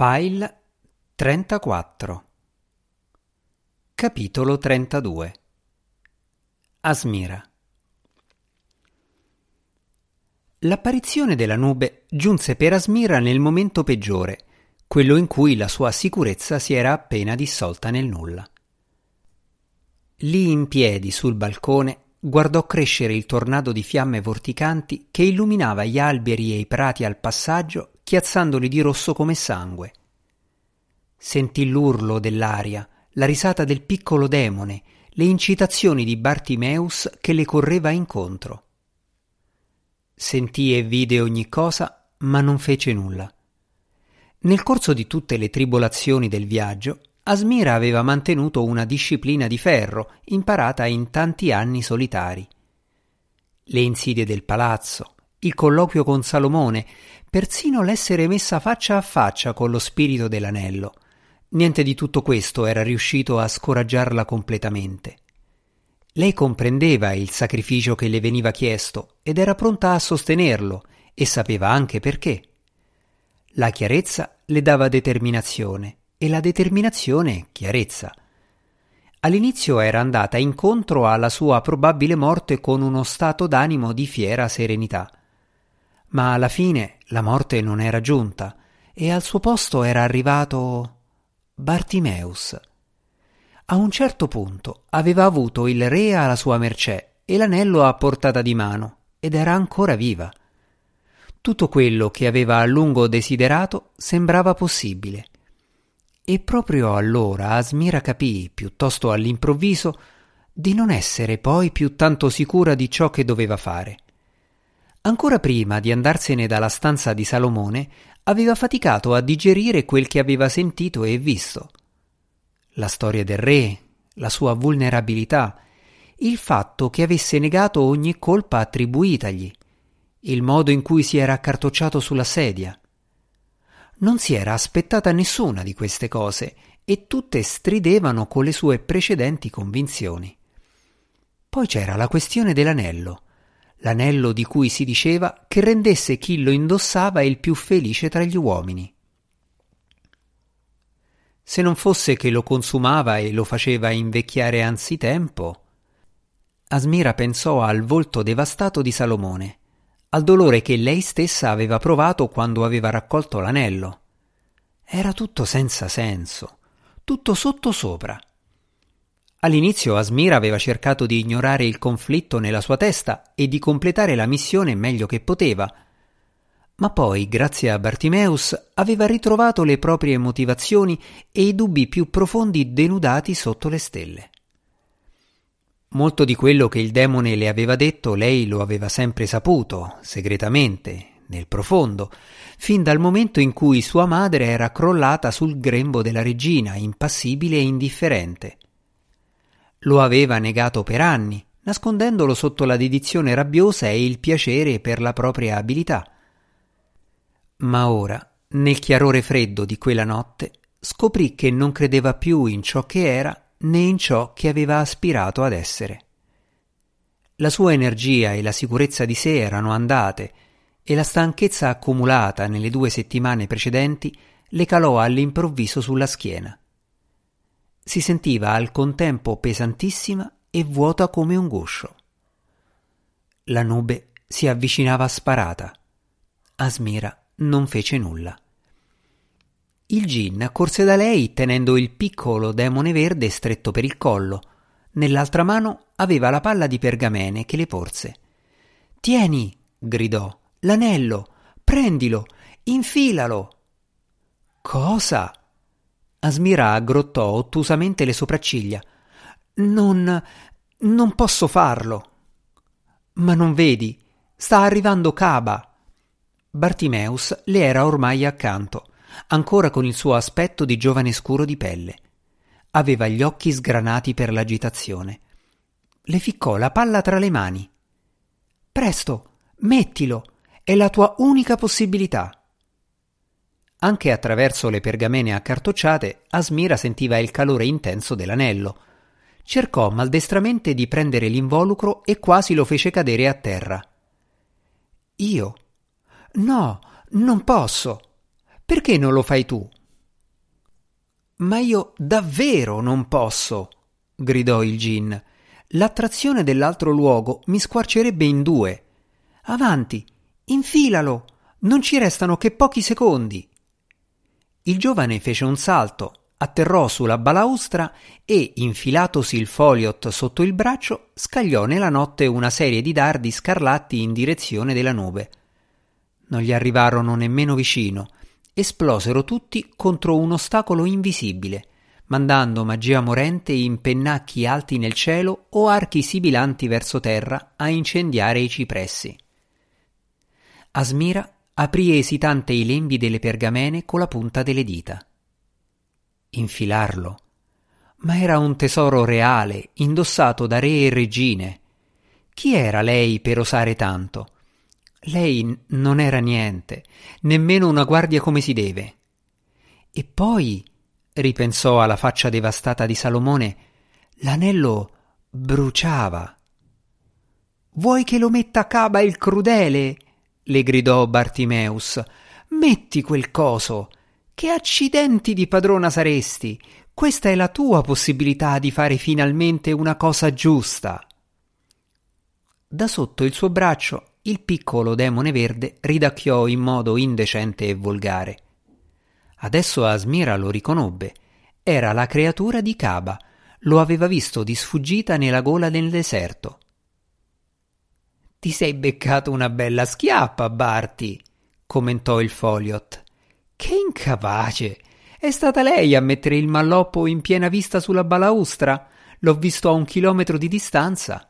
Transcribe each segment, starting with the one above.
File 34 Capitolo 32 Asmira. L'apparizione della nube giunse per Asmira nel momento peggiore, quello in cui la sua sicurezza si era appena dissolta nel nulla. Lì in piedi sul balcone guardò crescere il tornado di fiamme vorticanti che illuminava gli alberi e i prati al passaggio chiazzandoli di rosso come sangue. Sentì l'urlo dell'aria, la risata del piccolo demone, le incitazioni di Bartimeus che le correva incontro. Sentì e vide ogni cosa, ma non fece nulla. Nel corso di tutte le tribolazioni del viaggio, Asmira aveva mantenuto una disciplina di ferro imparata in tanti anni solitari. Le insidie del palazzo, il colloquio con Salomone, persino l'essere messa faccia a faccia con lo spirito dell'anello. Niente di tutto questo era riuscito a scoraggiarla completamente. Lei comprendeva il sacrificio che le veniva chiesto ed era pronta a sostenerlo e sapeva anche perché. La chiarezza le dava determinazione e la determinazione chiarezza. All'inizio era andata incontro alla sua probabile morte con uno stato d'animo di fiera serenità ma alla fine la morte non era giunta e al suo posto era arrivato Bartimeus. A un certo punto aveva avuto il re alla sua mercé e l'anello a portata di mano ed era ancora viva. Tutto quello che aveva a lungo desiderato sembrava possibile. E proprio allora Asmira capì, piuttosto all'improvviso, di non essere poi più tanto sicura di ciò che doveva fare. Ancora prima di andarsene dalla stanza di Salomone, aveva faticato a digerire quel che aveva sentito e visto. La storia del re, la sua vulnerabilità, il fatto che avesse negato ogni colpa attribuitagli, il modo in cui si era accartocciato sulla sedia. Non si era aspettata nessuna di queste cose e tutte stridevano con le sue precedenti convinzioni. Poi c'era la questione dell'anello l'anello di cui si diceva che rendesse chi lo indossava il più felice tra gli uomini. Se non fosse che lo consumava e lo faceva invecchiare anzitempo. Asmira pensò al volto devastato di Salomone, al dolore che lei stessa aveva provato quando aveva raccolto l'anello. Era tutto senza senso, tutto sottosopra. All'inizio Asmira aveva cercato di ignorare il conflitto nella sua testa e di completare la missione meglio che poteva, ma poi, grazie a Bartimeus, aveva ritrovato le proprie motivazioni e i dubbi più profondi denudati sotto le stelle. Molto di quello che il demone le aveva detto lei lo aveva sempre saputo, segretamente, nel profondo, fin dal momento in cui sua madre era crollata sul grembo della regina, impassibile e indifferente. Lo aveva negato per anni, nascondendolo sotto la dedizione rabbiosa e il piacere per la propria abilità. Ma ora, nel chiarore freddo di quella notte, scoprì che non credeva più in ciò che era né in ciò che aveva aspirato ad essere. La sua energia e la sicurezza di sé erano andate e la stanchezza accumulata nelle due settimane precedenti le calò all'improvviso sulla schiena si sentiva al contempo pesantissima e vuota come un guscio. La nube si avvicinava sparata. Asmira non fece nulla. Il gin corse da lei tenendo il piccolo demone verde stretto per il collo. Nell'altra mano aveva la palla di pergamene che le porse. Tieni, gridò, l'anello, prendilo, infilalo. Cosa? Asmira aggrottò ottusamente le sopracciglia. Non. non posso farlo. Ma non vedi? Sta arrivando Caba. Bartimeus le era ormai accanto, ancora con il suo aspetto di giovane scuro di pelle. Aveva gli occhi sgranati per l'agitazione. Le ficcò la palla tra le mani. Presto, mettilo, è la tua unica possibilità. Anche attraverso le pergamene accartocciate, Asmira sentiva il calore intenso dell'anello. Cercò maldestramente di prendere l'involucro e quasi lo fece cadere a terra. Io? No, non posso. Perché non lo fai tu? Ma io davvero non posso, gridò il gin. L'attrazione dell'altro luogo mi squarcerebbe in due. Avanti, infilalo, non ci restano che pochi secondi. Il giovane fece un salto, atterrò sulla balaustra e, infilatosi il foliot sotto il braccio, scagliò nella notte una serie di dardi scarlatti in direzione della nube. Non gli arrivarono nemmeno vicino, esplosero tutti contro un ostacolo invisibile, mandando magia morente in pennacchi alti nel cielo o archi sibilanti verso terra a incendiare i cipressi. Asmira aprì esitante i lembi delle pergamene con la punta delle dita. Infilarlo. Ma era un tesoro reale, indossato da re e regine. Chi era lei per osare tanto? Lei non era niente, nemmeno una guardia come si deve. E poi, ripensò alla faccia devastata di Salomone, l'anello bruciava. Vuoi che lo metta a caba il crudele? Le gridò Bartimeus. Metti quel coso. Che accidenti di padrona saresti. Questa è la tua possibilità di fare finalmente una cosa giusta. Da sotto il suo braccio il piccolo demone verde ridacchiò in modo indecente e volgare. Adesso Asmira lo riconobbe. Era la creatura di Caba. Lo aveva visto di sfuggita nella gola del deserto. Ti sei beccato una bella schiappa, Barty, commentò il Foliot. Che incapace! È stata lei a mettere il malloppo in piena vista sulla balaustra. L'ho visto a un chilometro di distanza.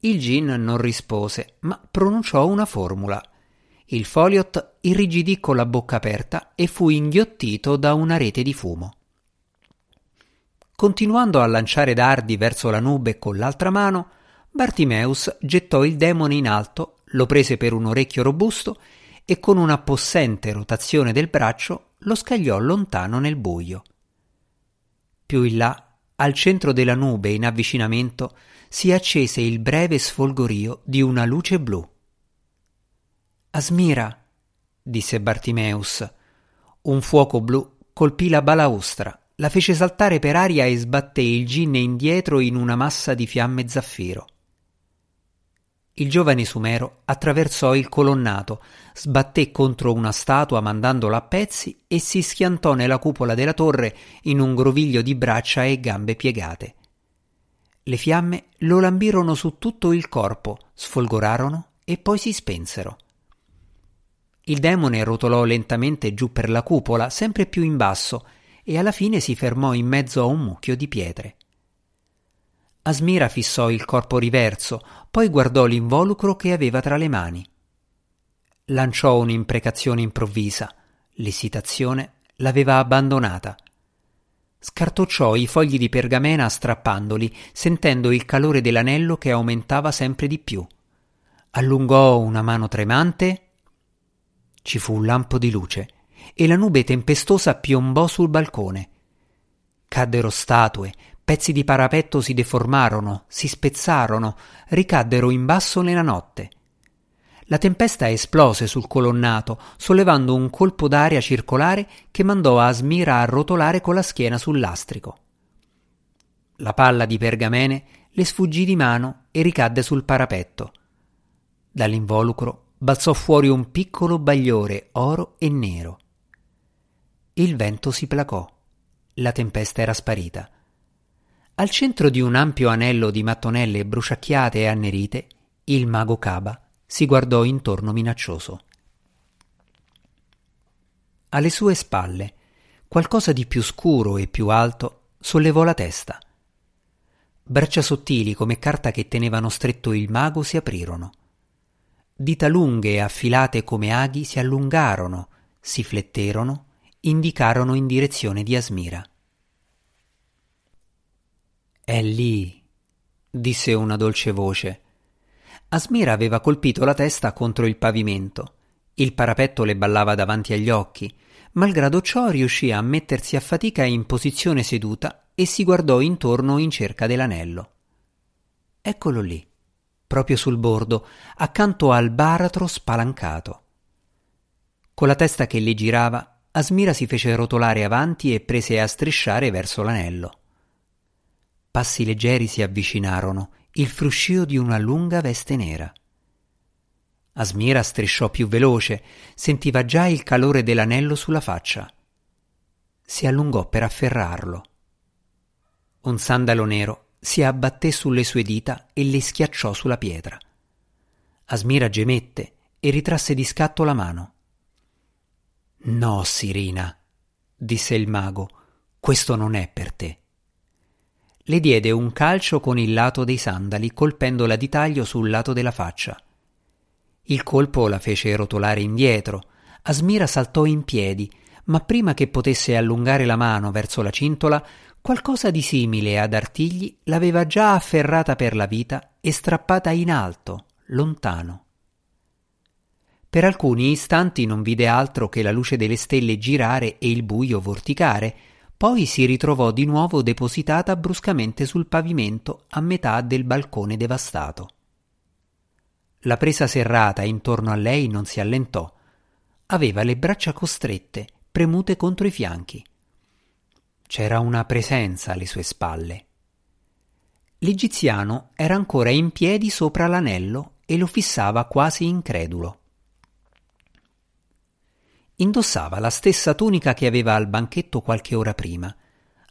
Il gin non rispose, ma pronunciò una formula. Il Foliot irrigidì con la bocca aperta e fu inghiottito da una rete di fumo. Continuando a lanciare dardi verso la nube con l'altra mano, Bartimeus gettò il demone in alto, lo prese per un orecchio robusto e con una possente rotazione del braccio lo scagliò lontano nel buio. Più in là, al centro della nube in avvicinamento, si accese il breve sfolgorio di una luce blu. Asmira, disse Bartimeus. Un fuoco blu colpì la balaustra, la fece saltare per aria e sbatté il ginne indietro in una massa di fiamme zaffiro. Il giovane sumero attraversò il colonnato, sbatté contro una statua mandandolo a pezzi e si schiantò nella cupola della torre in un groviglio di braccia e gambe piegate. Le fiamme lo lambirono su tutto il corpo, sfolgorarono e poi si spensero. Il demone rotolò lentamente giù per la cupola, sempre più in basso, e alla fine si fermò in mezzo a un mucchio di pietre. Asmira fissò il corpo riverso, poi guardò l'involucro che aveva tra le mani. Lanciò un'imprecazione improvvisa. L'esitazione l'aveva abbandonata scartocciò i fogli di pergamena strappandoli, sentendo il calore dell'anello che aumentava sempre di più. Allungò una mano tremante. Ci fu un lampo di luce e la nube tempestosa piombò sul balcone. Caddero statue, pezzi di parapetto si deformarono, si spezzarono, ricaddero in basso nella notte. La tempesta esplose sul colonnato, sollevando un colpo d'aria circolare che mandò Asmira a rotolare con la schiena sul lastrico. La palla di pergamene le sfuggì di mano e ricadde sul parapetto. Dall'involucro balzò fuori un piccolo bagliore oro e nero. Il vento si placò. La tempesta era sparita. Al centro di un ampio anello di mattonelle bruciacchiate e annerite, il mago Caba si guardò intorno minaccioso. Alle sue spalle, qualcosa di più scuro e più alto sollevò la testa. Braccia sottili come carta che tenevano stretto il mago si aprirono. Dita lunghe e affilate come aghi si allungarono, si fletterono, indicarono in direzione di Asmira. È lì, disse una dolce voce Asmira aveva colpito la testa contro il pavimento. Il parapetto le ballava davanti agli occhi. Malgrado ciò riuscì a mettersi a fatica in posizione seduta e si guardò intorno in cerca dell'anello. Eccolo lì, proprio sul bordo, accanto al baratro spalancato. Con la testa che le girava, Asmira si fece rotolare avanti e prese a strisciare verso l'anello. Passi leggeri si avvicinarono, il fruscio di una lunga veste nera. Asmira strisciò più veloce, sentiva già il calore dell'anello sulla faccia. Si allungò per afferrarlo. Un sandalo nero si abbatté sulle sue dita e le schiacciò sulla pietra. Asmira gemette e ritrasse di scatto la mano. No, Sirina, disse il mago, questo non è per te. Le diede un calcio con il lato dei sandali, colpendola di taglio sul lato della faccia. Il colpo la fece rotolare indietro. Asmira saltò in piedi, ma prima che potesse allungare la mano verso la cintola, qualcosa di simile ad artigli l'aveva già afferrata per la vita e strappata in alto, lontano. Per alcuni istanti non vide altro che la luce delle stelle girare e il buio vorticare, poi si ritrovò di nuovo depositata bruscamente sul pavimento a metà del balcone devastato. La presa serrata intorno a lei non si allentò. Aveva le braccia costrette, premute contro i fianchi. C'era una presenza alle sue spalle. L'egiziano era ancora in piedi sopra l'anello e lo fissava quasi incredulo. Indossava la stessa tunica che aveva al banchetto qualche ora prima.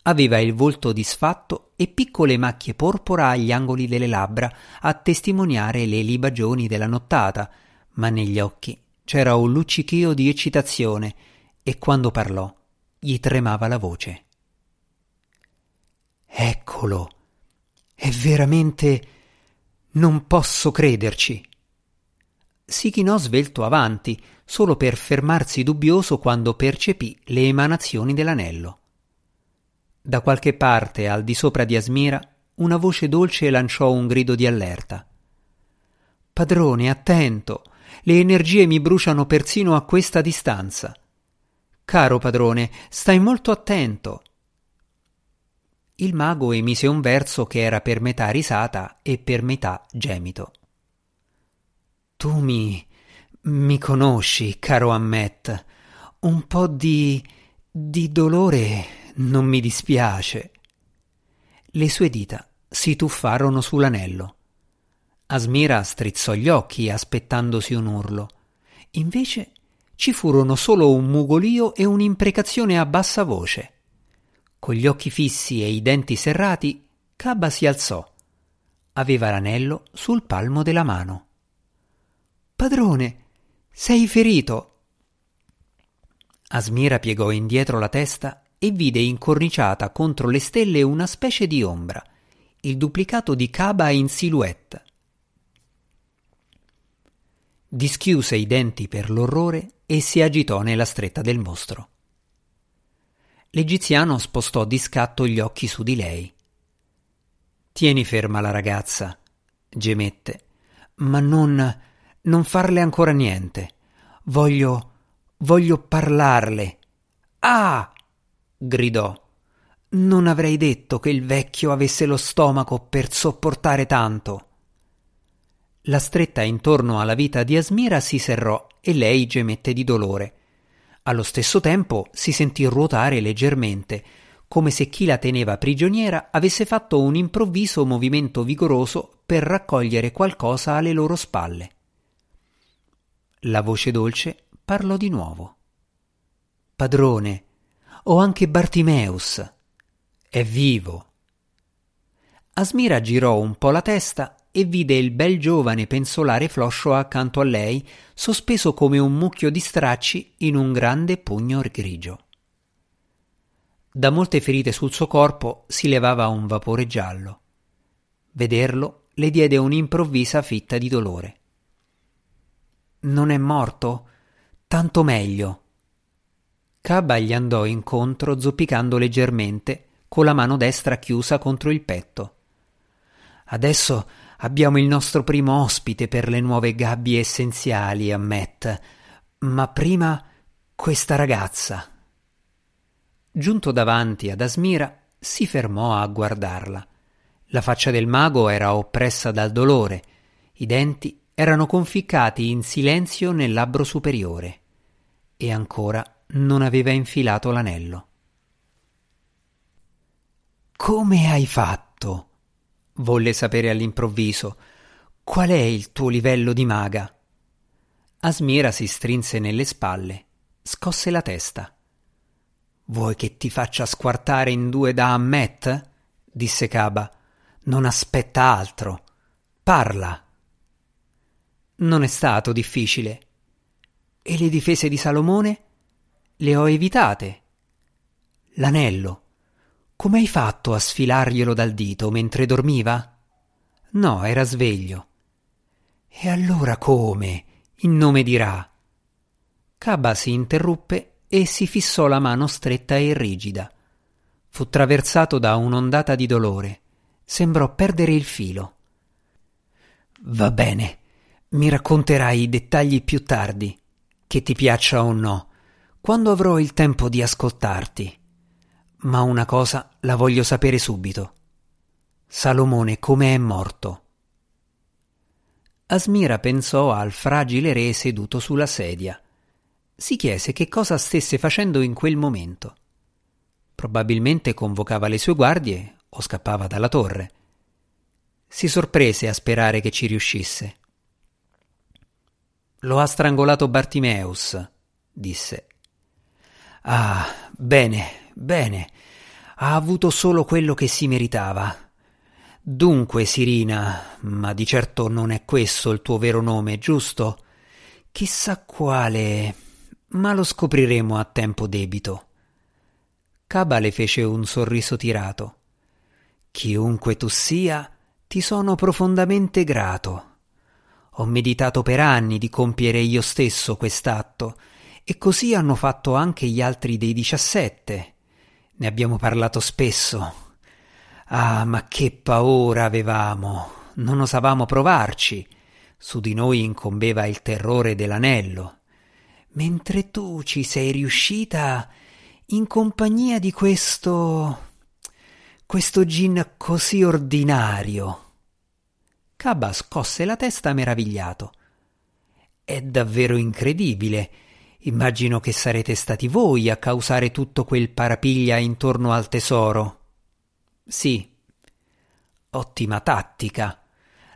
Aveva il volto disfatto e piccole macchie porpora agli angoli delle labbra a testimoniare le libagioni della nottata, ma negli occhi c'era un luccichio di eccitazione e quando parlò gli tremava la voce. Eccolo. È veramente. non posso crederci. Si chinò svelto avanti, solo per fermarsi dubbioso quando percepì le emanazioni dell'anello. Da qualche parte al di sopra di Asmira una voce dolce lanciò un grido di allerta. Padrone, attento! Le energie mi bruciano persino a questa distanza. Caro padrone, stai molto attento. Il mago emise un verso che era per metà risata e per metà gemito. Tu mi. mi conosci, caro Ammet. Un po' di. di dolore non mi dispiace. Le sue dita si tuffarono sull'anello. Asmira strizzò gli occhi aspettandosi un urlo. Invece ci furono solo un mugolio e un'imprecazione a bassa voce. Con gli occhi fissi e i denti serrati, Cabba si alzò. Aveva l'anello sul palmo della mano. Padrone, sei ferito. Asmira piegò indietro la testa e vide incorniciata contro le stelle una specie di ombra, il duplicato di Caba in silhouette. Dischiuse i denti per l'orrore e si agitò nella stretta del mostro. L'egiziano spostò di scatto gli occhi su di lei. Tieni ferma la ragazza, gemette, ma non non farle ancora niente. Voglio voglio parlarle. Ah! gridò. Non avrei detto che il vecchio avesse lo stomaco per sopportare tanto. La stretta intorno alla vita di Asmira si serrò e lei gemette di dolore. Allo stesso tempo si sentì ruotare leggermente, come se chi la teneva prigioniera avesse fatto un improvviso movimento vigoroso per raccogliere qualcosa alle loro spalle. La voce dolce parlò di nuovo. Padrone, o anche Bartimeus. È vivo. Asmira girò un po' la testa e vide il bel giovane pensolare floscio accanto a lei, sospeso come un mucchio di stracci in un grande pugno grigio. Da molte ferite sul suo corpo si levava un vapore giallo. Vederlo le diede un'improvvisa fitta di dolore. Non è morto? Tanto meglio. Cabba gli andò incontro zoppicando leggermente, con la mano destra chiusa contro il petto. Adesso abbiamo il nostro primo ospite per le nuove gabbie essenziali, Ammet. Ma prima questa ragazza. Giunto davanti ad Asmira, si fermò a guardarla. La faccia del mago era oppressa dal dolore, i denti erano conficcati in silenzio nel labbro superiore. E ancora non aveva infilato l'anello. Come hai fatto? volle sapere all'improvviso. Qual è il tuo livello di maga? Asmira si strinse nelle spalle, scosse la testa. Vuoi che ti faccia squartare in due da Ammet? disse Caba. Non aspetta altro. Parla. Non è stato difficile. E le difese di Salomone? Le ho evitate. L'anello. Come hai fatto a sfilarglielo dal dito mentre dormiva? No, era sveglio. E allora come? In nome di Ra. Caba si interruppe e si fissò la mano stretta e rigida. Fu traversato da un'ondata di dolore. Sembrò perdere il filo. Va bene, mi racconterai i dettagli più tardi, che ti piaccia o no, quando avrò il tempo di ascoltarti. Ma una cosa la voglio sapere subito. Salomone come è morto? Asmira pensò al fragile re seduto sulla sedia. Si chiese che cosa stesse facendo in quel momento. Probabilmente convocava le sue guardie o scappava dalla torre. Si sorprese a sperare che ci riuscisse. Lo ha strangolato Bartimeus, disse. Ah, bene, bene. Ha avuto solo quello che si meritava. Dunque, Sirina, ma di certo non è questo il tuo vero nome, giusto? Chissà quale. Ma lo scopriremo a tempo debito. Caba le fece un sorriso tirato. Chiunque tu sia, ti sono profondamente grato. Ho meditato per anni di compiere io stesso quest'atto, e così hanno fatto anche gli altri dei diciassette. Ne abbiamo parlato spesso Ah, ma che paura avevamo! Non osavamo provarci. Su di noi incombeva il terrore dell'anello. Mentre tu ci sei riuscita in compagnia di questo. questo gin così ordinario. Caba scosse la testa meravigliato. È davvero incredibile. Immagino che sarete stati voi a causare tutto quel parapiglia intorno al tesoro. Sì. Ottima tattica.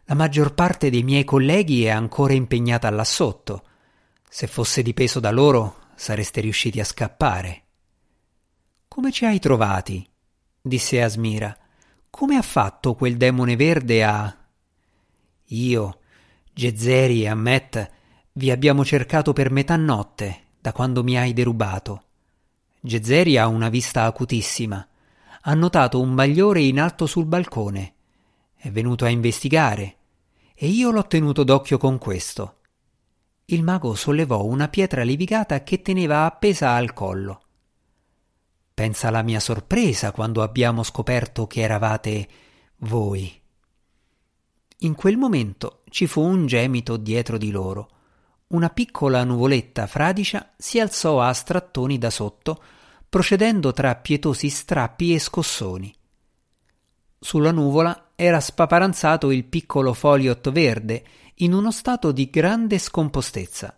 La maggior parte dei miei colleghi è ancora impegnata là sotto. Se fosse dipeso da loro, sareste riusciti a scappare. Come ci hai trovati? disse Asmira. Come ha fatto quel demone verde a. Io, Gezzeri e Ammet vi abbiamo cercato per metà notte, da quando mi hai derubato. Gezzeri ha una vista acutissima ha notato un bagliore in alto sul balcone. È venuto a investigare e io l'ho tenuto d'occhio con questo. Il mago sollevò una pietra levigata che teneva appesa al collo. Pensa alla mia sorpresa quando abbiamo scoperto che eravate voi. In quel momento ci fu un gemito dietro di loro. Una piccola nuvoletta fradicia si alzò a strattoni da sotto procedendo tra pietosi strappi e scossoni. Sulla nuvola era spaparanzato il piccolo foliot verde in uno stato di grande scompostezza,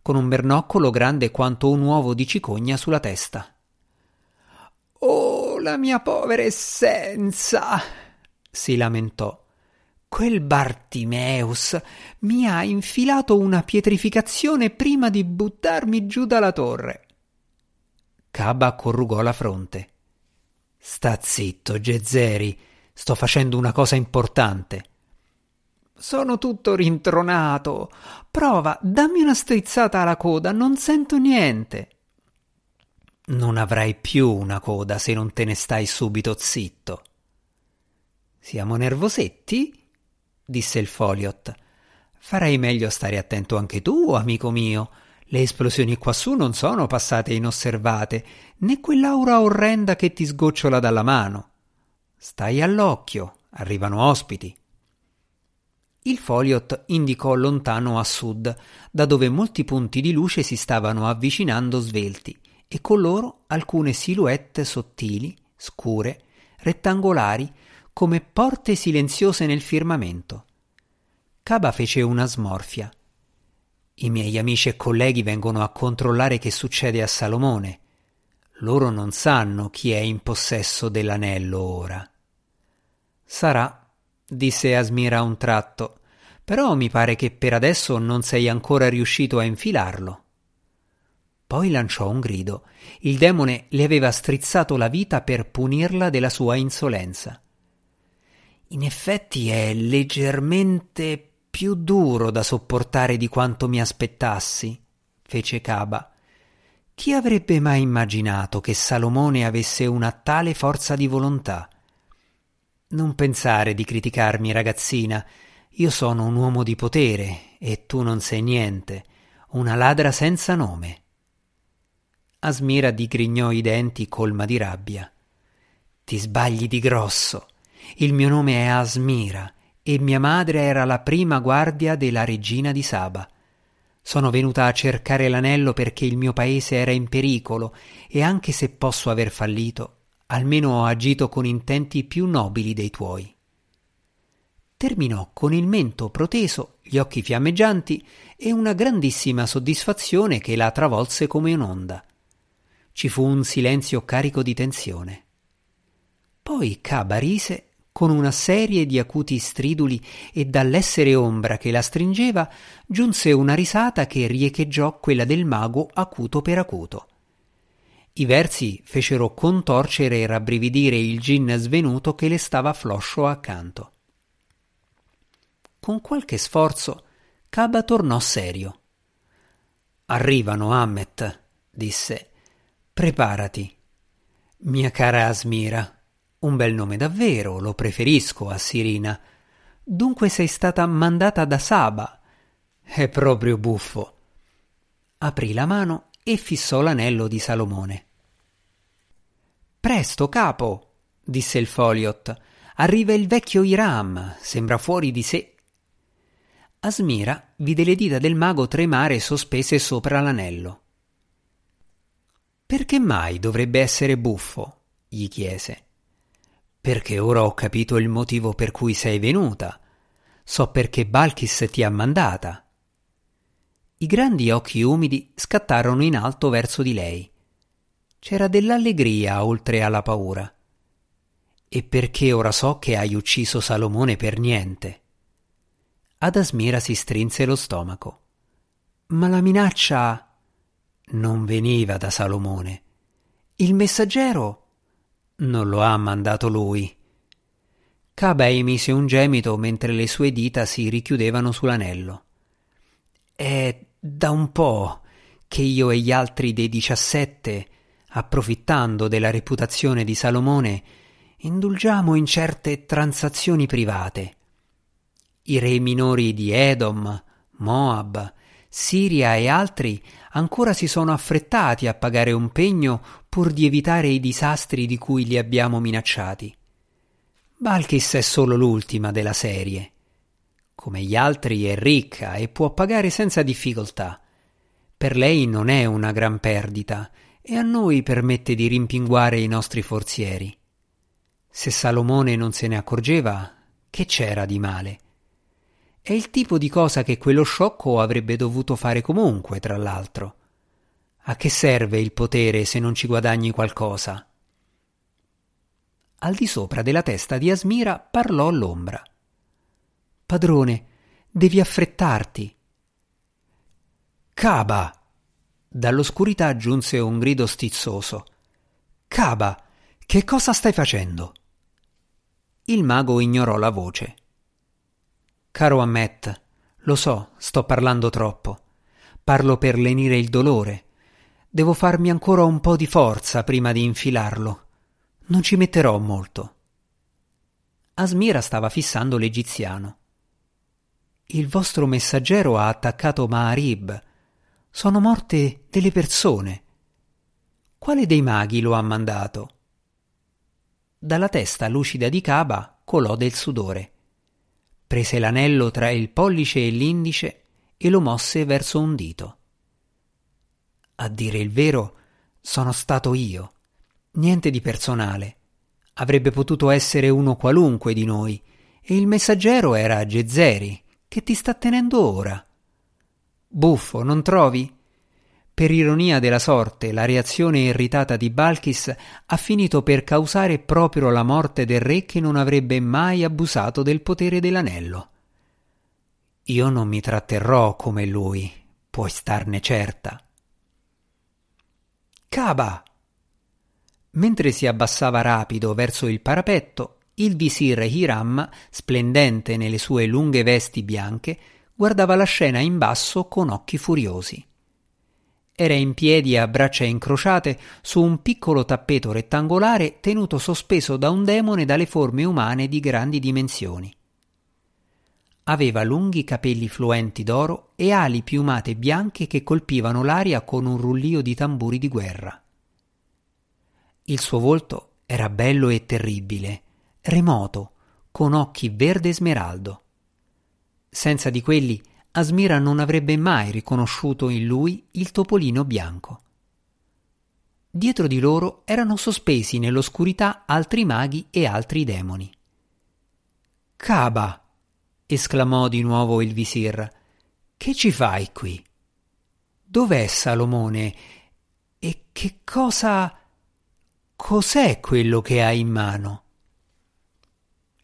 con un bernoccolo grande quanto un uovo di cicogna sulla testa. Oh, la mia povera essenza! si lamentò. Quel Bartimeus mi ha infilato una pietrificazione prima di buttarmi giù dalla torre. Caba corrugò la fronte. Sta zitto, Gezzeri. Sto facendo una cosa importante. Sono tutto rintronato. Prova, dammi una strizzata alla coda, non sento niente. Non avrai più una coda se non te ne stai subito zitto. Siamo nervosetti? Disse il Foliot. Farei meglio stare attento anche tu, amico mio. Le esplosioni quassù non sono passate inosservate, né quell'aura orrenda che ti sgocciola dalla mano. Stai all'occhio, arrivano ospiti. Il Foliot indicò lontano a sud, da dove molti punti di luce si stavano avvicinando svelti, e con loro alcune silhouette sottili, scure, rettangolari, come porte silenziose nel firmamento. Caba fece una smorfia I miei amici e colleghi vengono a controllare che succede a Salomone. Loro non sanno chi è in possesso dell'anello ora. Sarà, disse Asmira a un tratto, però mi pare che per adesso non sei ancora riuscito a infilarlo. Poi lanciò un grido. Il demone le aveva strizzato la vita per punirla della sua insolenza. In effetti è leggermente più duro da sopportare di quanto mi aspettassi, fece Caba. Chi avrebbe mai immaginato che Salomone avesse una tale forza di volontà? Non pensare di criticarmi, ragazzina. Io sono un uomo di potere e tu non sei niente, una ladra senza nome. Asmira digrignò i denti colma di rabbia. Ti sbagli di grosso. Il mio nome è Asmira e mia madre era la prima guardia della regina di Saba. Sono venuta a cercare l'anello perché il mio paese era in pericolo e anche se posso aver fallito, almeno ho agito con intenti più nobili dei tuoi. Terminò con il mento proteso, gli occhi fiammeggianti e una grandissima soddisfazione che la travolse come un'onda. Ci fu un silenzio carico di tensione. Poi Caba rise con una serie di acuti striduli e dall'essere ombra che la stringeva giunse una risata che riecheggiò quella del mago acuto per acuto. I versi fecero contorcere e rabbrividire il gin svenuto che le stava floscio accanto. Con qualche sforzo Caba tornò serio. Arrivano, Hammet, disse. Preparati. Mia cara Asmira, un bel nome davvero, lo preferisco a Sirina. Dunque sei stata mandata da Saba. È proprio buffo. Aprì la mano e fissò l'anello di Salomone. Presto, capo, disse il Foliot. Arriva il vecchio Iram, sembra fuori di sé. Asmira vide le dita del mago tremare sospese sopra l'anello. Perché mai dovrebbe essere buffo? gli chiese. Perché ora ho capito il motivo per cui sei venuta. So perché Balkis ti ha mandata. I grandi occhi umidi scattarono in alto verso di lei. C'era dell'allegria oltre alla paura. E perché ora so che hai ucciso Salomone per niente. Ad Asmira si strinse lo stomaco. Ma la minaccia non veniva da Salomone. Il messaggero non lo ha mandato lui. Caba emise un gemito mentre le sue dita si richiudevano sull'anello. È da un po' che io e gli altri dei diciassette, approfittando della reputazione di Salomone, indulgiamo in certe transazioni private. I re minori di Edom, Moab, Siria e altri ancora si sono affrettati a pagare un pegno pur di evitare i disastri di cui li abbiamo minacciati. Balkis è solo l'ultima della serie. Come gli altri è ricca e può pagare senza difficoltà. Per lei non è una gran perdita e a noi permette di rimpinguare i nostri forzieri. Se Salomone non se ne accorgeva, che c'era di male? È il tipo di cosa che quello sciocco avrebbe dovuto fare comunque, tra l'altro. A che serve il potere se non ci guadagni qualcosa? Al di sopra della testa di Asmira parlò l'ombra. Padrone, devi affrettarti. Caba! Dall'oscurità giunse un grido stizzoso. Caba, che cosa stai facendo? Il mago ignorò la voce. Caro Ammet, lo so, sto parlando troppo. Parlo per lenire il dolore. Devo farmi ancora un po' di forza prima di infilarlo. Non ci metterò molto. Asmira stava fissando l'egiziano. Il vostro messaggero ha attaccato Maharib. Sono morte delle persone. Quale dei maghi lo ha mandato? Dalla testa lucida di Caba colò del sudore prese l'anello tra il pollice e l'indice e lo mosse verso un dito. A dire il vero, sono stato io. Niente di personale. Avrebbe potuto essere uno qualunque di noi, e il messaggero era Gezzeri, che ti sta tenendo ora. Buffo, non trovi? Per ironia della sorte, la reazione irritata di Balkis ha finito per causare proprio la morte del re che non avrebbe mai abusato del potere dell'anello. Io non mi tratterrò come lui, puoi starne certa. Caba! Mentre si abbassava rapido verso il parapetto, il visir Hiram, splendente nelle sue lunghe vesti bianche, guardava la scena in basso con occhi furiosi. Era in piedi a braccia incrociate su un piccolo tappeto rettangolare tenuto sospeso da un demone dalle forme umane di grandi dimensioni. Aveva lunghi capelli fluenti d'oro e ali piumate bianche che colpivano l'aria con un rullio di tamburi di guerra. Il suo volto era bello e terribile, remoto, con occhi verde smeraldo. Senza di quelli Asmira non avrebbe mai riconosciuto in lui il topolino bianco. Dietro di loro erano sospesi nell'oscurità altri maghi e altri demoni. Caba! Esclamò di nuovo il visir. Che ci fai qui? Dov'è Salomone? E che cosa. cos'è quello che hai in mano?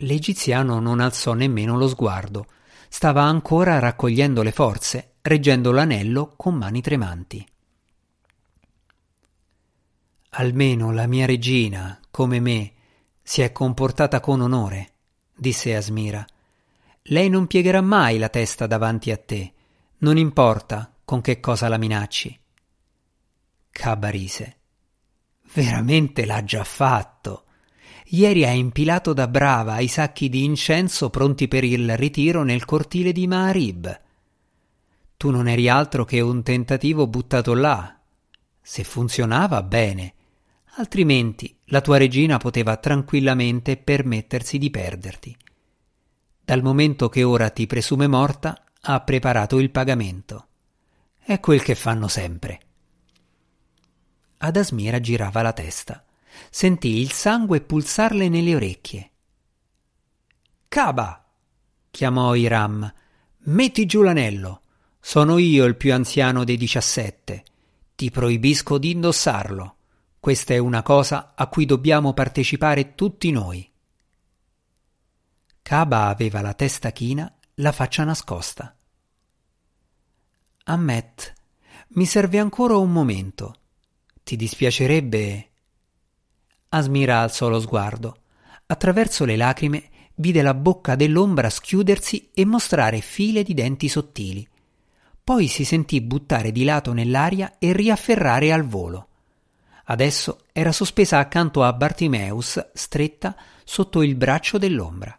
L'egiziano non alzò nemmeno lo sguardo Stava ancora raccogliendo le forze, reggendo l'anello con mani tremanti. Almeno la mia regina, come me, si è comportata con onore, disse Asmira. Lei non piegherà mai la testa davanti a te, non importa con che cosa la minacci. Caba rise. Veramente l'ha già fatto. Ieri ha impilato da brava i sacchi di incenso pronti per il ritiro nel cortile di Maharib. Tu non eri altro che un tentativo buttato là. Se funzionava, bene. Altrimenti la tua regina poteva tranquillamente permettersi di perderti. Dal momento che ora ti presume morta, ha preparato il pagamento. È quel che fanno sempre. Ad Asmira girava la testa sentì il sangue pulsarle nelle orecchie. Caba! chiamò Iram. Metti giù l'anello. Sono io il più anziano dei diciassette. Ti proibisco di indossarlo. Questa è una cosa a cui dobbiamo partecipare tutti noi. Caba aveva la testa china, la faccia nascosta. Ammet, mi serve ancora un momento. Ti dispiacerebbe Asmira alzò lo sguardo. Attraverso le lacrime vide la bocca dell'ombra schiudersi e mostrare file di denti sottili. Poi si sentì buttare di lato nell'aria e riafferrare al volo. Adesso era sospesa accanto a Bartimeus, stretta sotto il braccio dell'ombra.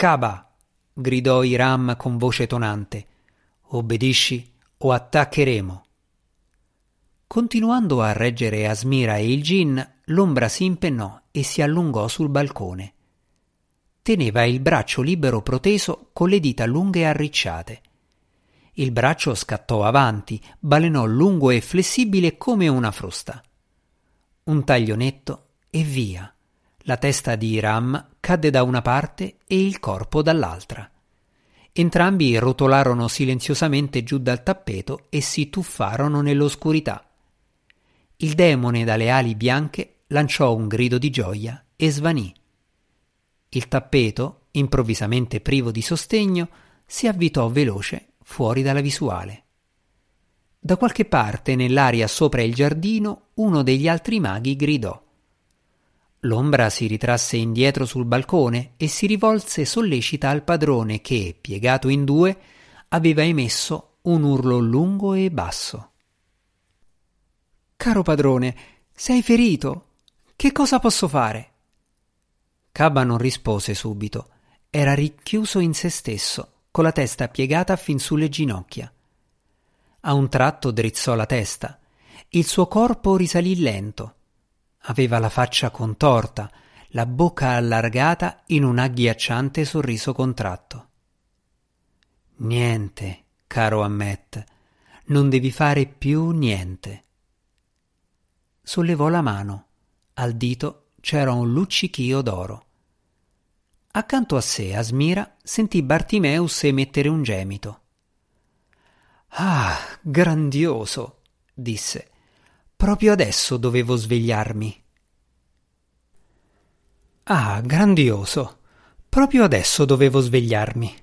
Caba! gridò Iram con voce tonante. Obbedisci o attaccheremo. Continuando a reggere Asmira e il gin, l'ombra si impennò e si allungò sul balcone. Teneva il braccio libero proteso con le dita lunghe e arricciate. Il braccio scattò avanti, balenò lungo e flessibile come una frusta. Un taglio netto e via. La testa di Iram cadde da una parte e il corpo dall'altra. Entrambi rotolarono silenziosamente giù dal tappeto e si tuffarono nell'oscurità. Il demone dalle ali bianche lanciò un grido di gioia e svanì. Il tappeto, improvvisamente privo di sostegno, si avvitò veloce fuori dalla visuale. Da qualche parte nell'aria sopra il giardino uno degli altri maghi gridò. L'ombra si ritrasse indietro sul balcone e si rivolse sollecita al padrone che, piegato in due, aveva emesso un urlo lungo e basso. Caro padrone, sei ferito. Che cosa posso fare? Caba non rispose subito. Era richiuso in se stesso, con la testa piegata fin sulle ginocchia. A un tratto drizzò la testa. Il suo corpo risalì lento. Aveva la faccia contorta, la bocca allargata in un agghiacciante sorriso contratto. Niente, caro Ammet, non devi fare più niente sollevò la mano. Al dito c'era un luccichio d'oro. Accanto a sé, Asmira sentì Bartimeus emettere un gemito. Ah, grandioso, disse. Proprio adesso dovevo svegliarmi. Ah, grandioso. Proprio adesso dovevo svegliarmi.